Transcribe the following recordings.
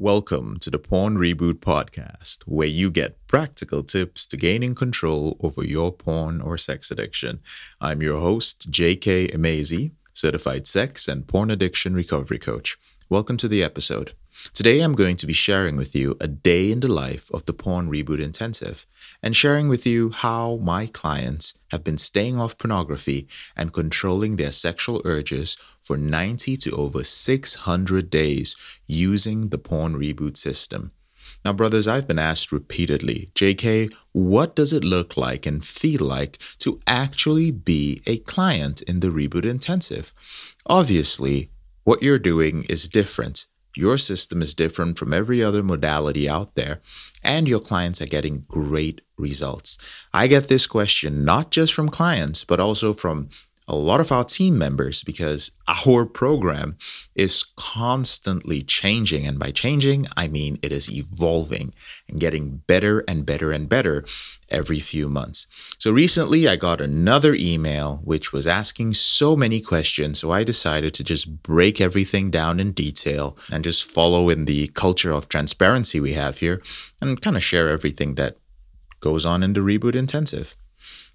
Welcome to the Porn Reboot Podcast, where you get practical tips to gaining control over your porn or sex addiction. I'm your host, JK Emezi, certified sex and porn addiction recovery coach. Welcome to the episode. Today, I'm going to be sharing with you a day in the life of the Porn Reboot Intensive and sharing with you how my clients have been staying off pornography and controlling their sexual urges for 90 to over 600 days using the Porn Reboot system. Now, brothers, I've been asked repeatedly, JK, what does it look like and feel like to actually be a client in the Reboot Intensive? Obviously, what you're doing is different. Your system is different from every other modality out there, and your clients are getting great results. I get this question not just from clients, but also from a lot of our team members because our program is constantly changing. And by changing, I mean it is evolving and getting better and better and better every few months. So recently, I got another email which was asking so many questions. So I decided to just break everything down in detail and just follow in the culture of transparency we have here and kind of share everything that goes on in the Reboot Intensive.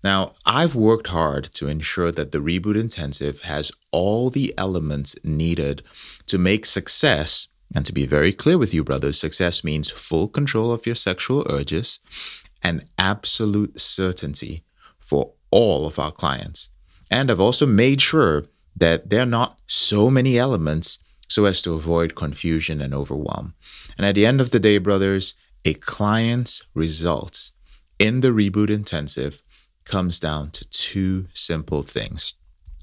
Now, I've worked hard to ensure that the Reboot Intensive has all the elements needed to make success, and to be very clear with you, brothers, success means full control of your sexual urges and absolute certainty for all of our clients. And I've also made sure that there are not so many elements so as to avoid confusion and overwhelm. And at the end of the day, brothers, a client's results in the Reboot Intensive comes down to two simple things.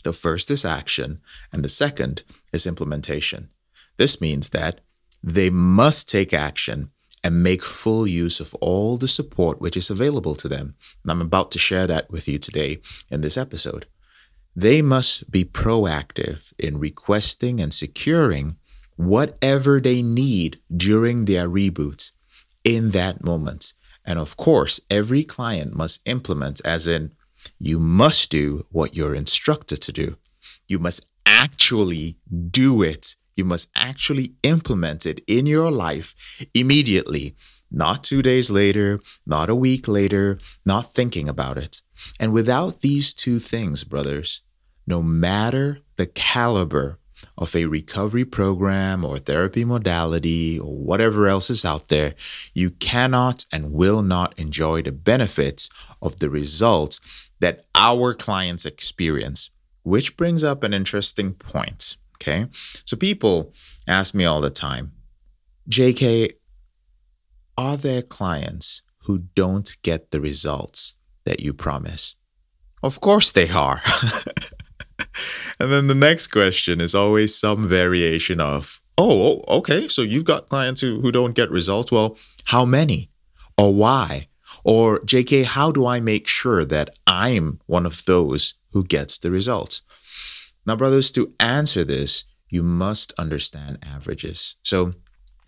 The first is action, and the second is implementation. This means that they must take action and make full use of all the support which is available to them. And I'm about to share that with you today in this episode. They must be proactive in requesting and securing whatever they need during their reboots in that moment. And of course, every client must implement, as in, you must do what you're instructed to do. You must actually do it. You must actually implement it in your life immediately, not two days later, not a week later, not thinking about it. And without these two things, brothers, no matter the caliber of a recovery program or therapy modality or whatever else is out there, you cannot and will not enjoy the benefits of the results that our clients experience. Which brings up an interesting point. Okay. So people ask me all the time, JK, are there clients who don't get the results that you promise? Of course they are. and then the next question is always some variation of, oh, oh, okay, so you've got clients who, who don't get results. Well, how many? Or why? Or, JK, how do I make sure that I'm one of those who gets the results? Now, brothers, to answer this, you must understand averages. So,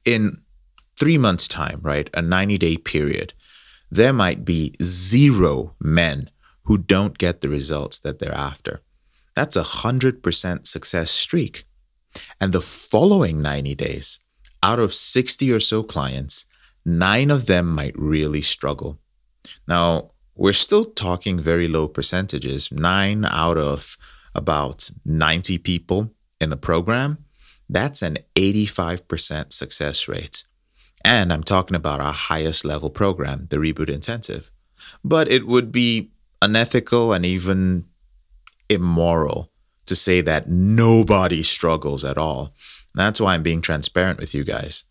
in three months' time, right, a 90 day period, there might be zero men who don't get the results that they're after. That's a 100% success streak. And the following 90 days, out of 60 or so clients, nine of them might really struggle. Now, we're still talking very low percentages. Nine out of about 90 people in the program, that's an 85% success rate. And I'm talking about our highest level program, the Reboot Intensive. But it would be unethical and even immoral to say that nobody struggles at all. That's why I'm being transparent with you guys.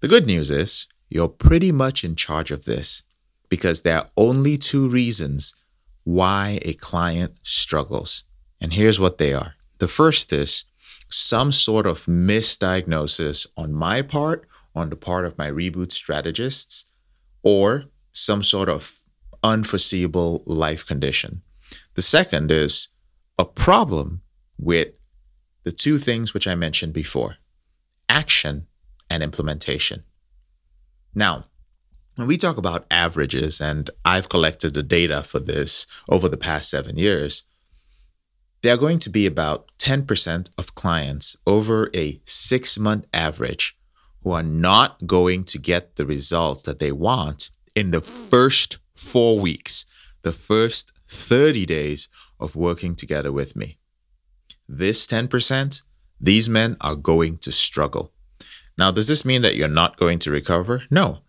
The good news is you're pretty much in charge of this because there are only two reasons why a client struggles. And here's what they are. The first is some sort of misdiagnosis on my part, on the part of my reboot strategists, or some sort of unforeseeable life condition. The second is a problem with the two things which I mentioned before action and implementation. Now, when we talk about averages, and I've collected the data for this over the past seven years, there are going to be about 10% of clients over a six month average who are not going to get the results that they want in the first four weeks, the first 30 days of working together with me. This 10%, these men are going to struggle. Now, does this mean that you're not going to recover? No.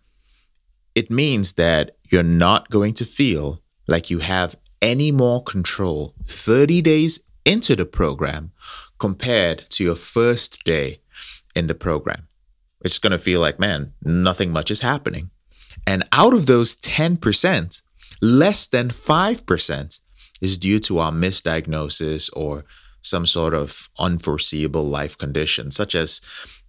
It means that you're not going to feel like you have any more control 30 days into the program compared to your first day in the program. It's going to feel like, man, nothing much is happening. And out of those 10%, less than 5% is due to our misdiagnosis or some sort of unforeseeable life condition, such as,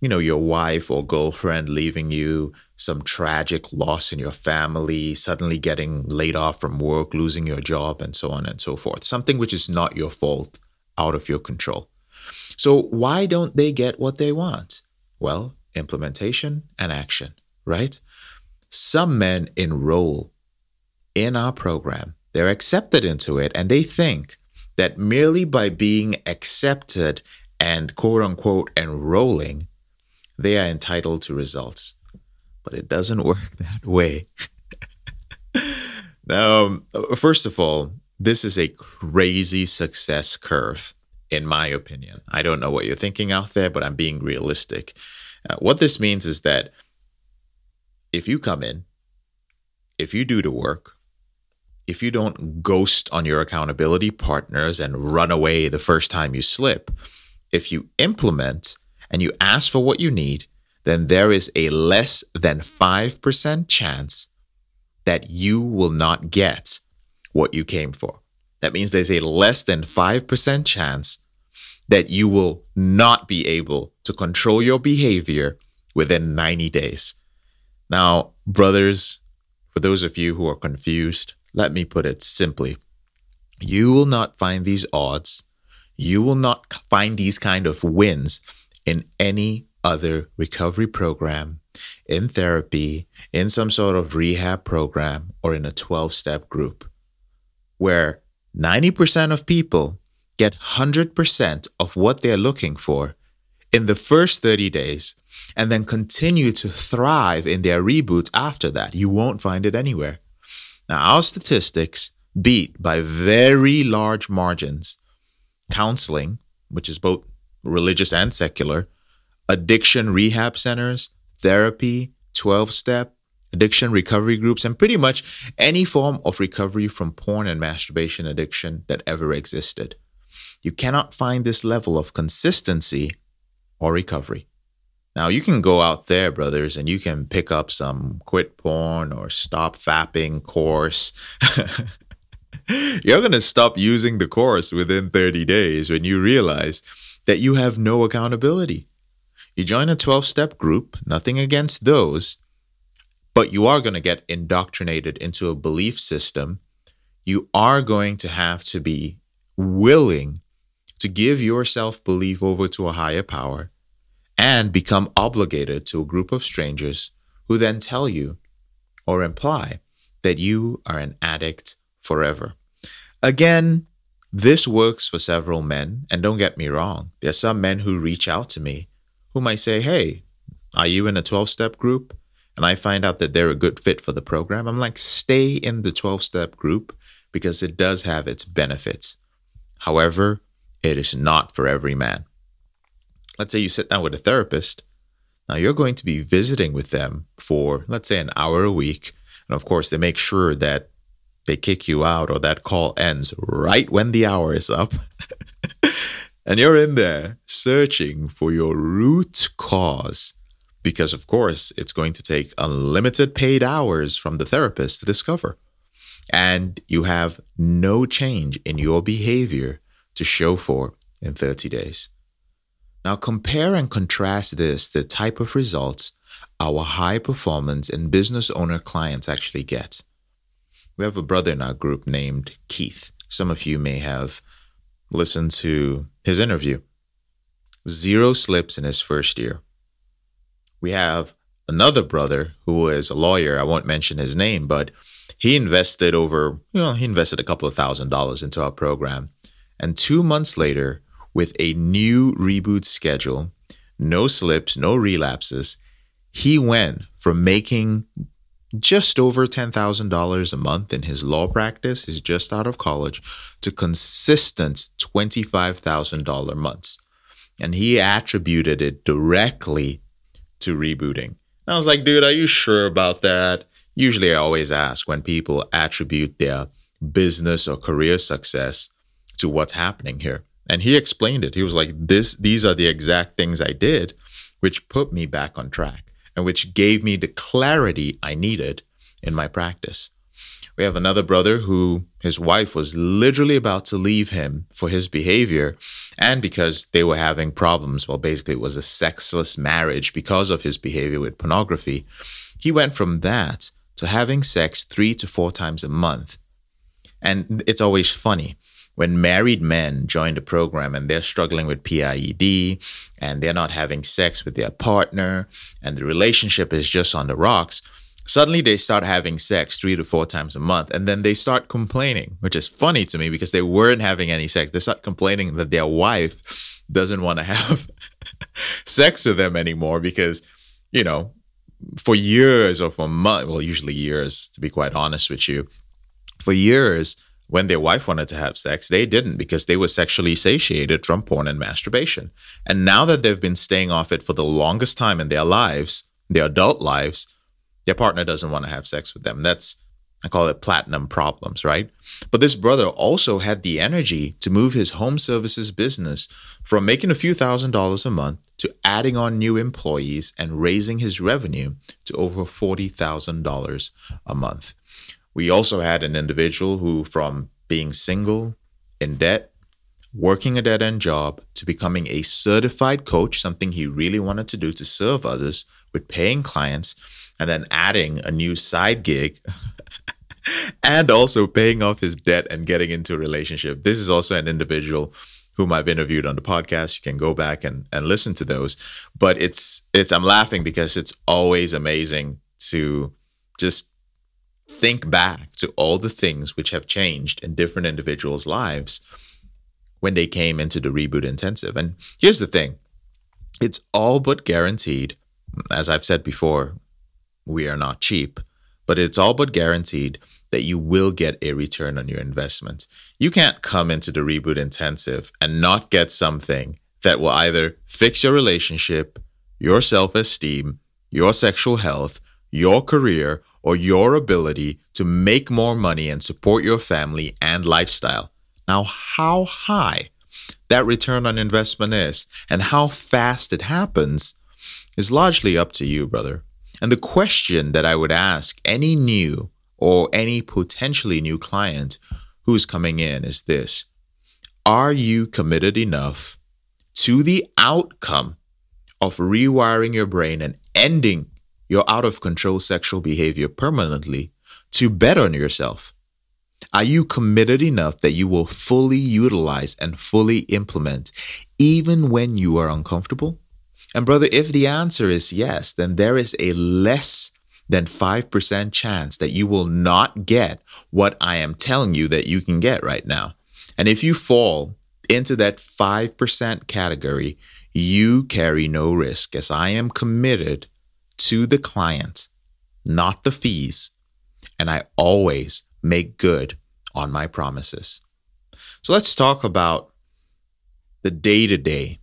you know, your wife or girlfriend leaving you, some tragic loss in your family, suddenly getting laid off from work, losing your job, and so on and so forth. Something which is not your fault, out of your control. So, why don't they get what they want? Well, implementation and action, right? Some men enroll in our program, they're accepted into it, and they think that merely by being accepted and quote unquote enrolling, they are entitled to results. But it doesn't work that way. now, first of all, this is a crazy success curve, in my opinion. I don't know what you're thinking out there, but I'm being realistic. Uh, what this means is that if you come in, if you do the work, if you don't ghost on your accountability partners and run away the first time you slip, if you implement and you ask for what you need, then there is a less than 5% chance that you will not get what you came for. That means there's a less than 5% chance that you will not be able to control your behavior within 90 days. Now, brothers, for those of you who are confused, let me put it simply. You will not find these odds, you will not find these kind of wins in any other recovery program, in therapy, in some sort of rehab program, or in a 12 step group, where 90% of people get 100% of what they're looking for in the first 30 days and then continue to thrive in their reboot after that. You won't find it anywhere. Now, our statistics beat by very large margins counseling, which is both religious and secular, addiction rehab centers, therapy, 12 step, addiction recovery groups, and pretty much any form of recovery from porn and masturbation addiction that ever existed. You cannot find this level of consistency or recovery. Now, you can go out there, brothers, and you can pick up some quit porn or stop fapping course. You're going to stop using the course within 30 days when you realize that you have no accountability. You join a 12 step group, nothing against those, but you are going to get indoctrinated into a belief system. You are going to have to be willing to give your self belief over to a higher power and become obligated to a group of strangers who then tell you or imply that you are an addict forever. Again, this works for several men, and don't get me wrong, there are some men who reach out to me who might say, Hey, are you in a 12 step group? And I find out that they're a good fit for the program. I'm like, stay in the 12 step group because it does have its benefits. However, it is not for every man let's say you sit down with a therapist. Now you're going to be visiting with them for, let's say, an hour a week. And of course, they make sure that they kick you out or that call ends right when the hour is up. and you're in there searching for your root cause. Because, of course, it's going to take unlimited paid hours from the therapist to discover. And you have no change in your behavior to show for in 30 days. Now compare and contrast this to the type of results our high performance and business owner clients actually get. We have a brother in our group named Keith. Some of you may have listened to his interview. Zero slips in his first year. We have another brother who is a lawyer. I won't mention his name, but he invested over, you know, he invested a couple of thousand dollars into our program. And two months later, with a new reboot schedule, no slips, no relapses, he went from making just over $10,000 a month in his law practice, he's just out of college, to consistent $25,000 months. And he attributed it directly to rebooting. And I was like, dude, are you sure about that? Usually I always ask when people attribute their business or career success to what's happening here. And he explained it. He was like, this these are the exact things I did, which put me back on track and which gave me the clarity I needed in my practice. We have another brother who his wife was literally about to leave him for his behavior and because they were having problems. Well, basically, it was a sexless marriage because of his behavior with pornography. He went from that to having sex three to four times a month. And it's always funny when married men join the program and they're struggling with PIED and they're not having sex with their partner and the relationship is just on the rocks, suddenly they start having sex three to four times a month and then they start complaining, which is funny to me because they weren't having any sex. They start complaining that their wife doesn't want to have sex with them anymore because, you know, for years or for months, well, usually years, to be quite honest with you, for years, when their wife wanted to have sex, they didn't because they were sexually satiated from porn and masturbation. And now that they've been staying off it for the longest time in their lives, their adult lives, their partner doesn't want to have sex with them. That's, I call it platinum problems, right? But this brother also had the energy to move his home services business from making a few thousand dollars a month to adding on new employees and raising his revenue to over $40,000 a month. We also had an individual who, from being single, in debt, working a dead end job, to becoming a certified coach, something he really wanted to do to serve others with paying clients, and then adding a new side gig. and also paying off his debt and getting into a relationship. This is also an individual whom I've interviewed on the podcast. You can go back and, and listen to those. But it's it's I'm laughing because it's always amazing to just think back to all the things which have changed in different individuals' lives when they came into the reboot intensive. And here's the thing it's all but guaranteed, as I've said before, we are not cheap, but it's all but guaranteed that you will get a return on your investment. You can't come into the reboot intensive and not get something that will either fix your relationship, your self esteem, your sexual health, your career, or your ability to make more money and support your family and lifestyle. Now, how high that return on investment is and how fast it happens is largely up to you, brother. And the question that I would ask any new or any potentially new client who's coming in is this Are you committed enough to the outcome of rewiring your brain and ending your out of control sexual behavior permanently to bet on yourself? Are you committed enough that you will fully utilize and fully implement even when you are uncomfortable? And, brother, if the answer is yes, then there is a less than 5% chance that you will not get what I am telling you that you can get right now. And if you fall into that 5% category, you carry no risk as I am committed to the client, not the fees. And I always make good on my promises. So let's talk about the day to day,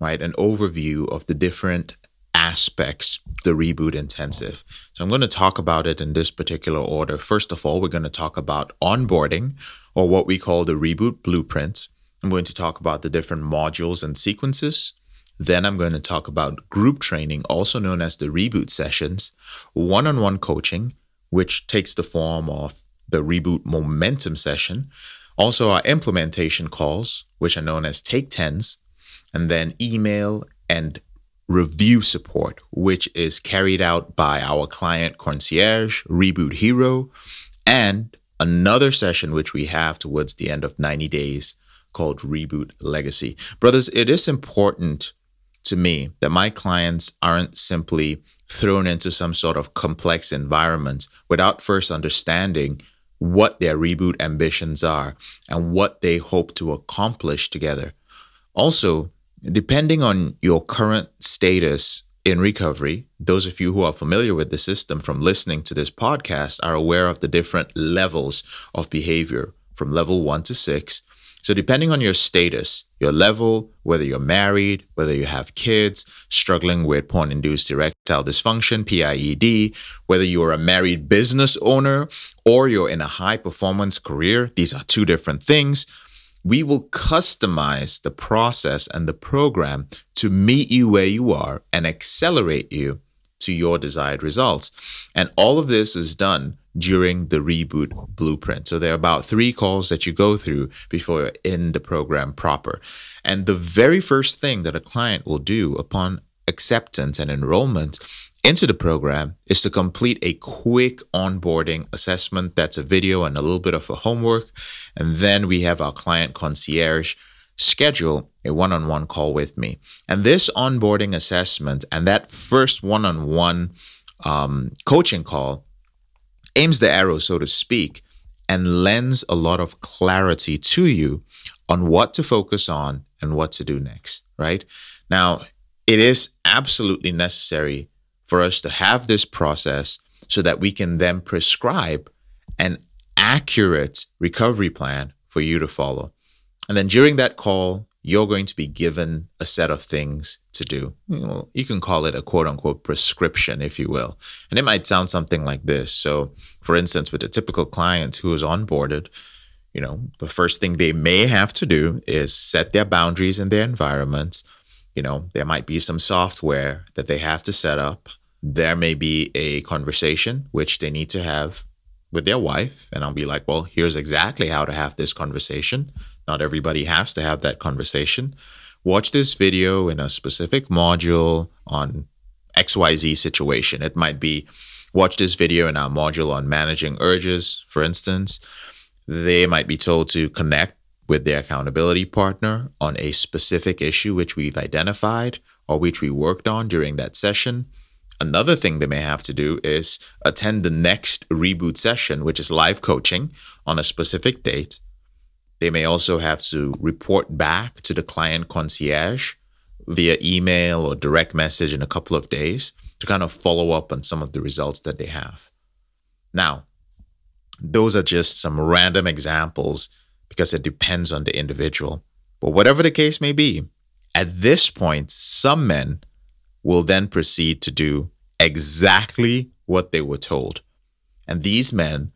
right? An overview of the different aspects the reboot intensive. So I'm going to talk about it in this particular order. First of all, we're going to talk about onboarding or what we call the reboot blueprint. I'm going to talk about the different modules and sequences. Then I'm going to talk about group training, also known as the reboot sessions, one on one coaching, which takes the form of the reboot momentum session, also our implementation calls, which are known as take tens, and then email and review support, which is carried out by our client concierge, Reboot Hero, and another session which we have towards the end of 90 days called Reboot Legacy. Brothers, it is important to me that my clients aren't simply thrown into some sort of complex environment without first understanding what their reboot ambitions are and what they hope to accomplish together. Also, depending on your current status in recovery, those of you who are familiar with the system from listening to this podcast are aware of the different levels of behavior from level one to six. So, depending on your status, your level, whether you're married, whether you have kids, struggling with porn induced erectile dysfunction, PIED, whether you're a married business owner or you're in a high performance career, these are two different things. We will customize the process and the program to meet you where you are and accelerate you to your desired results. And all of this is done during the reboot blueprint. So there are about three calls that you go through before you're in the program proper. And the very first thing that a client will do upon acceptance and enrollment into the program is to complete a quick onboarding assessment. That's a video and a little bit of a homework. And then we have our client concierge schedule a one on one call with me. And this onboarding assessment and that first one on one coaching call aims the arrow, so to speak, and lends a lot of clarity to you on what to focus on and what to do next, right? Now, it is absolutely necessary for us to have this process so that we can then prescribe an accurate recovery plan for you to follow. And then during that call, you're going to be given a set of things to do. You, can call it a quote unquote prescription, if you will. And it might sound something like this. So, for instance, with a typical client who is onboarded, you know, the first thing they may have to do is set their boundaries in their environment. You know, there might be some software that they have to set up. There may be a conversation which they need to have with their wife. And I'll be like, well, here's exactly how to have this conversation. Not everybody has to have that conversation. Watch this video in a specific module on XYZ situation. It might be watch this video in our module on managing urges, for instance. They might be told to connect with their accountability partner on a specific issue which we've identified or which we worked on during that session. Another thing they may have to do is attend the next reboot session, which is live coaching on a specific date. They may also have to report back to the client concierge via email or direct message in a couple of days to kind of follow up on some of the results that they have. Now, those are just some random examples because it depends on the individual. But whatever the case may be, at this point, some men will then proceed to do exactly what they were told. And these men,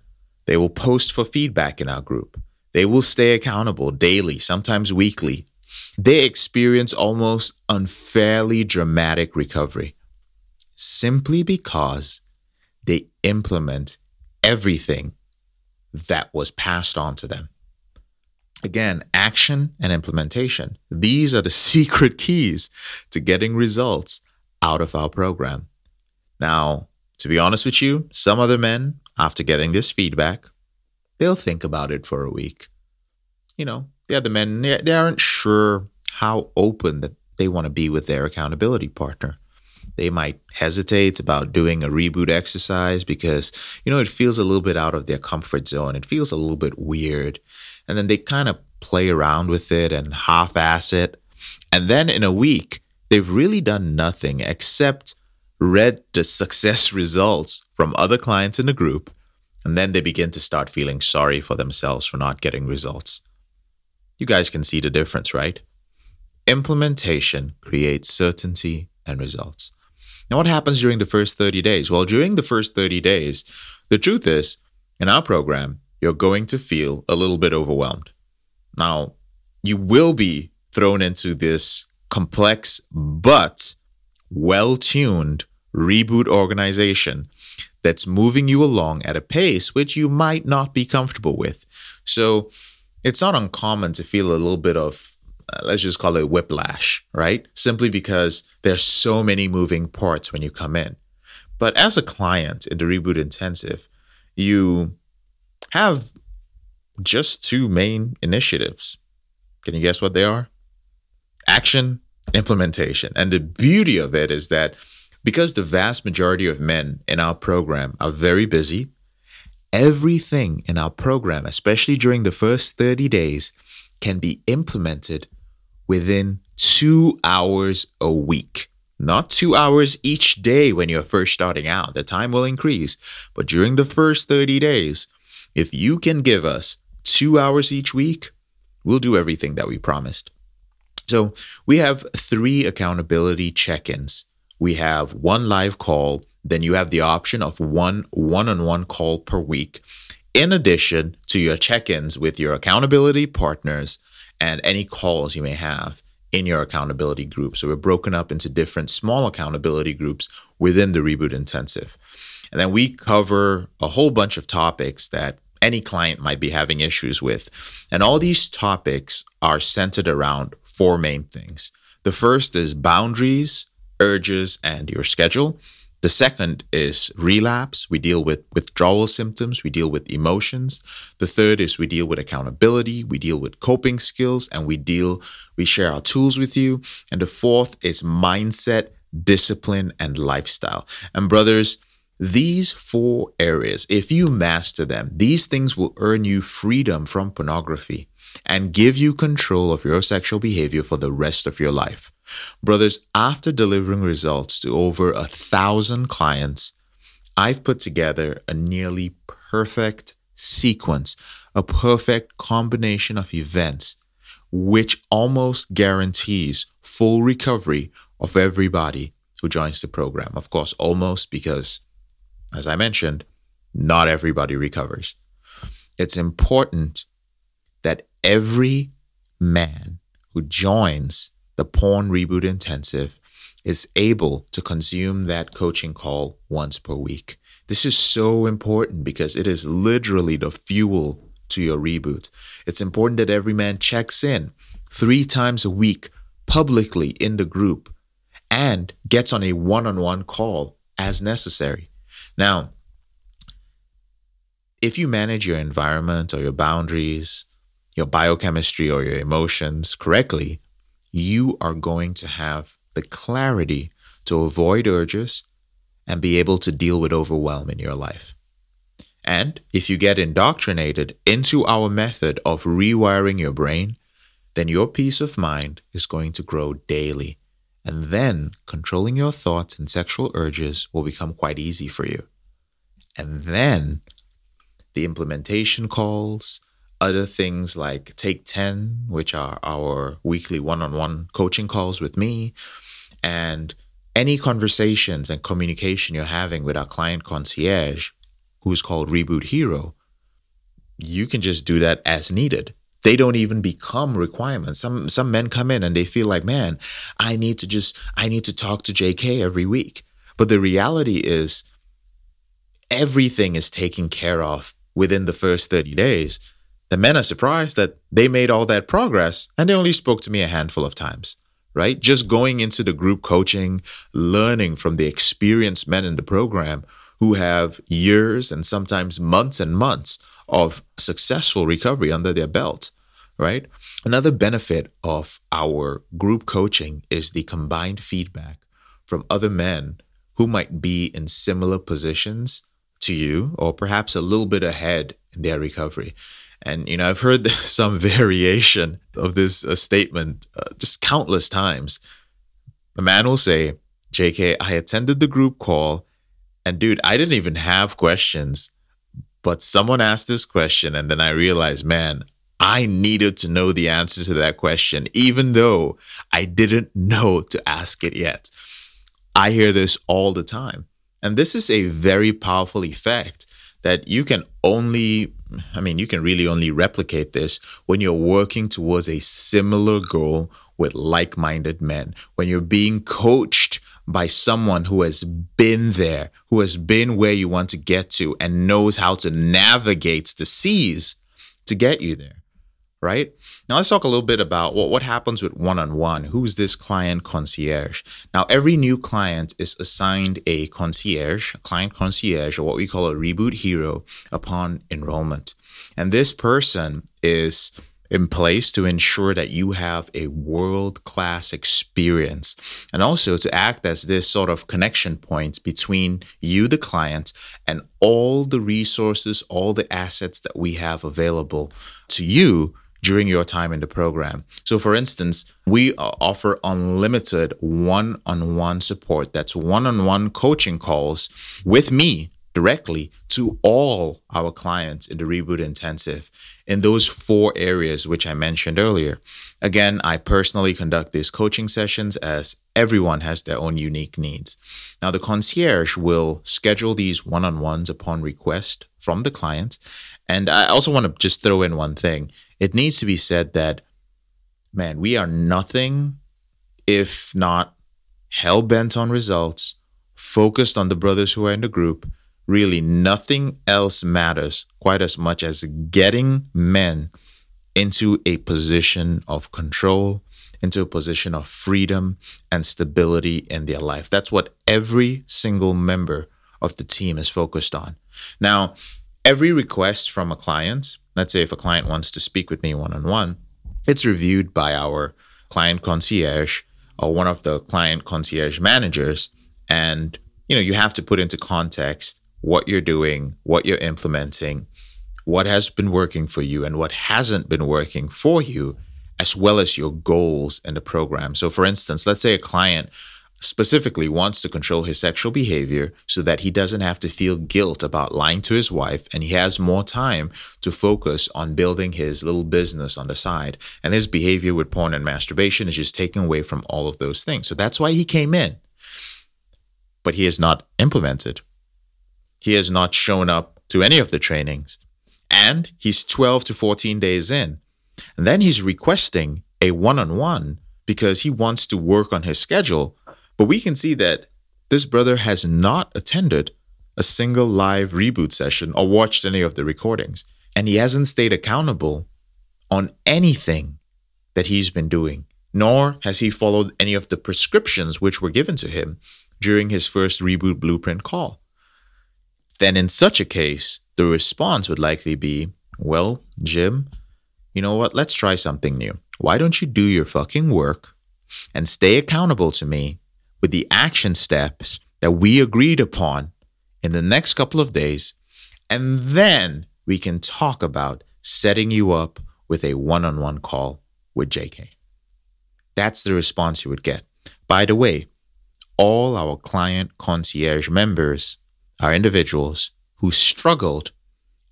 they will post for feedback in our group. They will stay accountable daily, sometimes weekly. They experience almost unfairly dramatic recovery simply because they implement everything that was passed on to them. Again, action and implementation. These are the secret keys to getting results out of our program. Now, to be honest with you, some other men, after getting this feedback, they'll think about it for a week. You know, the other men, they aren't sure how open that they want to be with their accountability partner. They might hesitate about doing a reboot exercise because, you know, it feels a little bit out of their comfort zone. It feels a little bit weird. And then they kind of play around with it and half ass it. And then in a week, they've really done nothing except read the success results from other clients in the group and then they begin to start feeling sorry for themselves for not getting results. You guys can see the difference, right? Implementation creates certainty and results. Now, what happens during the first 30 days? Well, during the first 30 days, the truth is, in our program, you're going to feel a little bit overwhelmed. Now, you will be thrown into this complex but well tuned reboot organization that's moving you along at a pace which you might not be comfortable with. So it's not uncommon to feel a little bit of, uh, let's just call it whiplash, right? Simply because there's so many moving parts when you come in. But as a client in the Reboot Intensive, you have just two main initiatives. Can you guess what they are? Action, implementation. And the beauty of it is that because the vast majority of men in our program are very busy, everything in our program, especially during the first 30 days, can be implemented within two hours a week. not two hours each day when you're first starting out. The time will increase. But during the first 30 days, if you can give us two hours each week, we'll do everything that we promised. So we have three accountability check ins. We have one live call, then you have the option of one one on one call per week, in addition to your check ins with your accountability partners and any calls you may have in your accountability group. So we're broken up into different small accountability groups within the Reboot Intensive. And then we cover a whole bunch of topics that any client might be having issues with. And all these topics are centered around four main things. The first is boundaries, urges, and your schedule. The second is relapse. We deal with withdrawal symptoms. We deal with emotions. The third is we deal with accountability. We deal with coping skills and we deal, we share our tools with you. And the fourth is mindset, discipline, and lifestyle. And brothers, these four areas, if you master them, these things will earn you freedom from pornography and give you control of your sexual behavior for the rest of your life. Brothers, after delivering results to over a thousand clients, I've put together a nearly perfect sequence, a perfect combination of events, which almost guarantees full recovery of everybody who joins the program. Of course, almost because, as I mentioned, not everybody recovers. It's important that every man who joins the Porn Reboot Intensive is able to consume that coaching call once per week. This is so important because it is literally the fuel to your reboot. It's important that every man checks in three times a week publicly in the group and gets on a one on one call as necessary. Now, if you manage your environment or your boundaries, your biochemistry or your emotions correctly, you are going to have the clarity to avoid urges and be able to deal with overwhelm in your life. And if you get indoctrinated into our method of rewiring your brain, then your peace of mind is going to grow daily. And then controlling your thoughts and sexual urges will become quite easy for you. And then the implementation calls, other things like Take 10, which are our weekly one on one coaching calls with me, and any conversations and communication you're having with our client concierge, who's called Reboot Hero, you can just do that as needed. They don't even become requirements. Some some men come in and they feel like, man, I need to just I need to talk to JK every week. But the reality is everything is taken care of within the first 30 days. The men are surprised that they made all that progress and they only spoke to me a handful of times, right? Just going into the group coaching, learning from the experienced men in the program who have years and sometimes months and months of successful recovery under their belt, right? Another benefit of our group coaching is the combined feedback from other men who might be in similar positions to you or perhaps a little bit ahead in their recovery. And, you know, I've heard some variation of this uh, statement uh, just countless times. A man will say, JK, I attended the group call, and dude, I didn't even have questions, but someone asked this question, and then I realized, man, I needed to know the answer to that question, even though I didn't know to ask it yet. I hear this all the time. And this is a very powerful effect that you can only, I mean, you can really only replicate this when you're working towards a similar goal with like minded men, when you're being coached by someone who has been there, who has been where you want to get to, and knows how to navigate the seas to get you there right? Now let's talk a little bit about what, what happens with one-on-one. Who's this client concierge? Now every new client is assigned a concierge, a client concierge, or what we call a reboot hero upon enrollment. And this person is in place to ensure that you have a world class experience and also to act as this sort of connection point between you, the client, and all the resources, all the assets that we have available to you during your time in the program. So, for instance, we offer unlimited one on one support. That's one on one coaching calls with me directly to all our clients in the Reboot Intensive in those four areas which I mentioned earlier. Again, I personally conduct these coaching sessions as everyone has their own unique needs. Now, the concierge will schedule these one on ones upon request from the client. And I also want to just throw in one thing it needs to be said that, man, we are nothing if not hell bent on results, focused on the brothers who are in the group really nothing else matters quite as much as getting men into a position of control, into a position of freedom and stability in their life. That's what every single member of the team is focused on. Now, every request from a client, let's say if a client wants to speak with me one on one, it's reviewed by our client concierge or one of the client concierge managers. And, you know, you have to put into context what you're doing, what you're implementing, what has been working for you, and what hasn't been working for you, as well as your goals in the program. So, for instance, let's say a client specifically wants to control his sexual behavior so that he doesn't have to feel guilt about lying to his wife and he has more time to focus on building his little business on the side. And his behavior with porn and masturbation is just taken away from all of those things. So that's why he came in. But he has not implemented he has not shown up to any of the trainings. And he's 12 to 14 days in. And then he's requesting a one on one because he wants to work on his schedule. But we can see that this brother has not attended a single live reboot session or watched any of the recordings. And he hasn't stayed accountable on anything that he's been doing, nor has he followed any of the prescriptions which were given to him during his first reboot blueprint call then in such a case, the response would likely be, Well, Jim, you know what? Let's try something new. Why don't you do your fucking work and stay accountable to me with the action steps that we agreed upon in the next couple of days? And then we can talk about setting you up with a one on one call with JK. That's the response you would get. By the way, all our client concierge members are individuals who struggled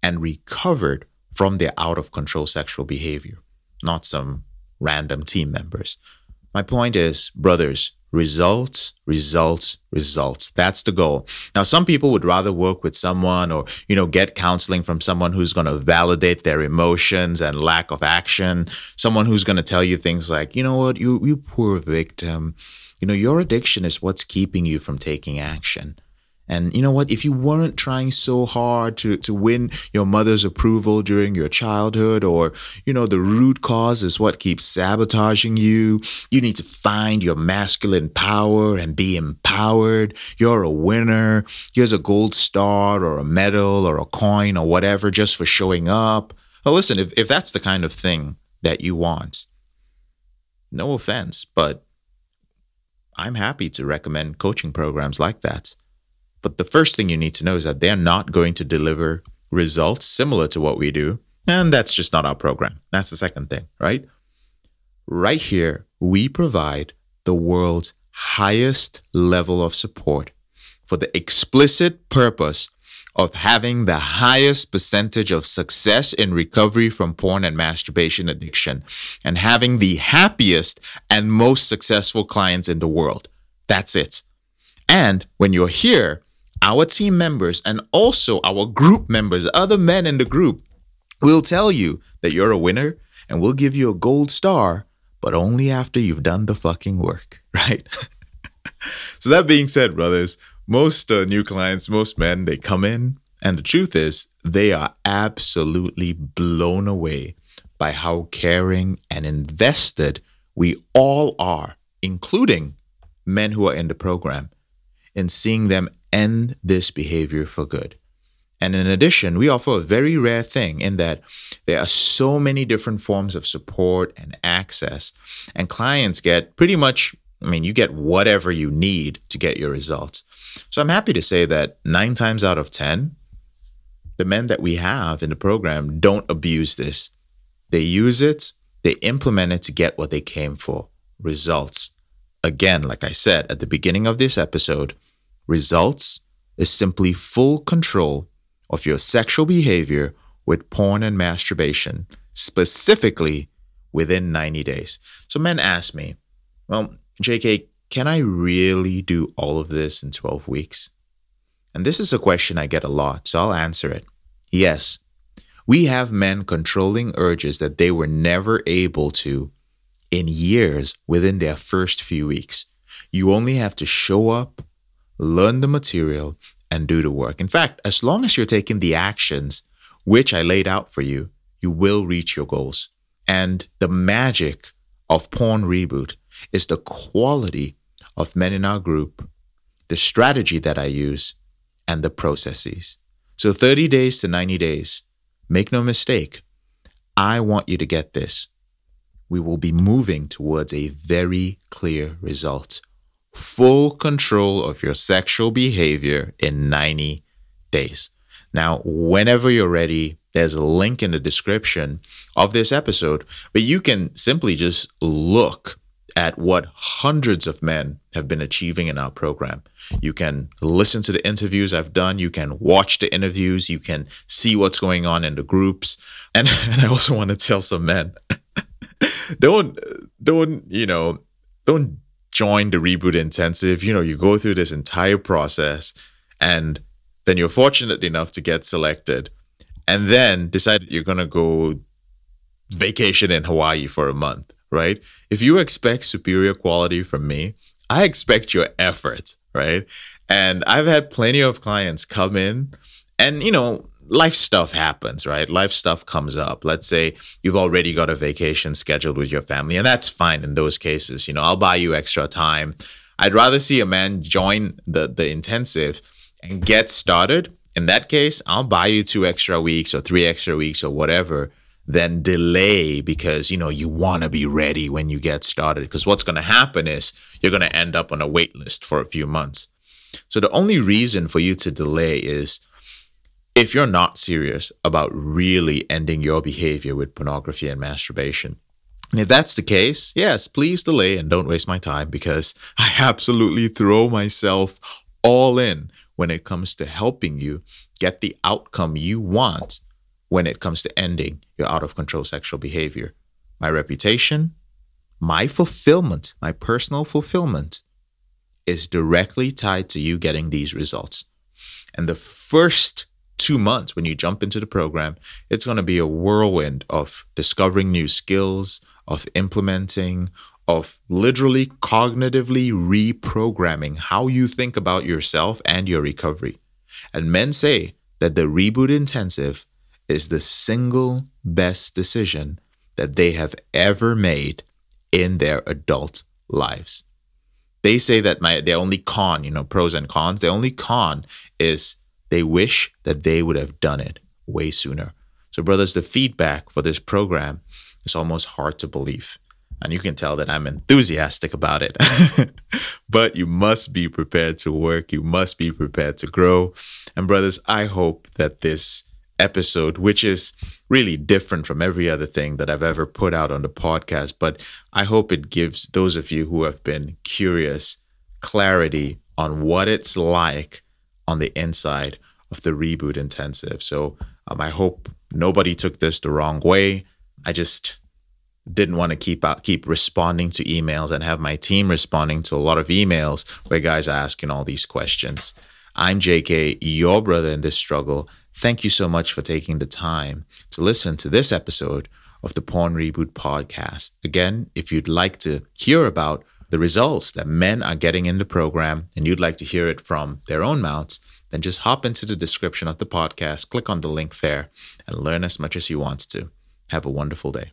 and recovered from their out of control sexual behavior, not some random team members. My point is, brothers, results, results, results. That's the goal. Now, some people would rather work with someone or, you know, get counseling from someone who's going to validate their emotions and lack of action, someone who's going to tell you things like, you know what, you, you poor victim, you know, your addiction is what's keeping you from taking action. And you know what? If you weren't trying so hard to, to win your mother's approval during your childhood, or, you know, the root cause is what keeps sabotaging you, you need to find your masculine power and be empowered. You're a winner. Here's a gold star or a medal or a coin or whatever just for showing up. Well, listen, if, if that's the kind of thing that you want, no offense, but I'm happy to recommend coaching programs like that. But the first thing you need to know is that they're not going to deliver results similar to what we do. And that's just not our program. That's the second thing, right? Right here, we provide the world's highest level of support for the explicit purpose of having the highest percentage of success in recovery from porn and masturbation addiction and having the happiest and most successful clients in the world. That's it. And when you're here, our team members and also our group members, other men in the group, will tell you that you're a winner and we'll give you a gold star, but only after you've done the fucking work, right? so, that being said, brothers, most uh, new clients, most men, they come in, and the truth is, they are absolutely blown away by how caring and invested we all are, including men who are in the program, in seeing them end this behavior for good. And in addition, we offer a very rare thing in that there are so many different forms of support and access, and clients get pretty much, I mean, you get whatever you need to get your results. So I'm happy to say that nine times out of 10, the men that we have in the program don't abuse this. They use it, they implement it to get what they came for results. Again, like I said at the beginning of this episode, results is simply full control of your sexual behavior with porn and masturbation, specifically within 90 days. So men ask me, well, JK, can I really do all of this in 12 weeks? And this is a question I get a lot, so I'll answer it. Yes, we have men controlling urges that they were never able to in years within their first few weeks. You only have to show up, learn the material, and do the work. In fact, as long as you're taking the actions which I laid out for you, you will reach your goals. And the magic of Porn Reboot is the quality of men in our group, the strategy that I use, and the processes. So 30 days to 90 days. Make no mistake, I want you to get this. We will be moving towards a very clear result full control of your sexual behavior in 90 days. Now, whenever you're ready, there's a link in the description of this episode, but you can simply just look at what hundreds of men have been achieving in our program. You can listen to the interviews I've done. You can watch the interviews. You can see what's going on in the groups. And, and I also want to tell some men don't, don't, you know, don't join the reboot intensive. You know, you go through this entire process and then you're fortunate enough to get selected and then decide that you're going to go vacation in Hawaii for a month, right? If you expect superior quality from me, I expect your effort, right? And I've had plenty of clients come in and, you know, life stuff happens, right? Life stuff comes up. Let's say you've already got a vacation scheduled with your family, and that's fine in those cases. You know, I'll buy you extra time. I'd rather see a man join the the intensive and get started. In that case, I'll buy you two extra weeks or three extra weeks or whatever than delay because you know you want to be ready when you get started because what's going to happen is you're going to end up on a wait list for a few months so the only reason for you to delay is if you're not serious about really ending your behavior with pornography and masturbation, if that's the case, yes, please delay and don't waste my time because I absolutely throw myself all in when it comes to helping you get the outcome you want when it comes to ending your out of control sexual behavior. My reputation, my fulfillment, my personal fulfillment is directly tied to you getting these results. And the first two months when you jump into the program, it's going to be a whirlwind of discovering new skills, of implementing, of literally cognitively reprogramming how you think about yourself and your recovery. And men say that the reboot intensive is the single best decision that they have ever made in their adult lives. They say that my their only con, you know, pros and cons, the only con is they wish that they would have done it way sooner. So, brothers, the feedback for this program is almost hard to believe. And you can tell that I'm enthusiastic about it. but you must be prepared to work. You must be prepared to grow. And, brothers, I hope that this episode, which is really different from every other thing that I've ever put out on the podcast, but I hope it gives those of you who have been curious clarity on what it's like on the inside of the reboot intensive. So um, I hope nobody took this the wrong way. I just didn't want to keep out, keep responding to emails and have my team responding to a lot of emails where guys are asking all these questions. I'm JK, your brother in this struggle. Thank you so much for taking the time to listen to this episode of the Porn Reboot podcast. Again, if you'd like to hear about the results that men are getting in the program and you'd like to hear it from their own mouths, then just hop into the description of the podcast, click on the link there, and learn as much as you want to. Have a wonderful day.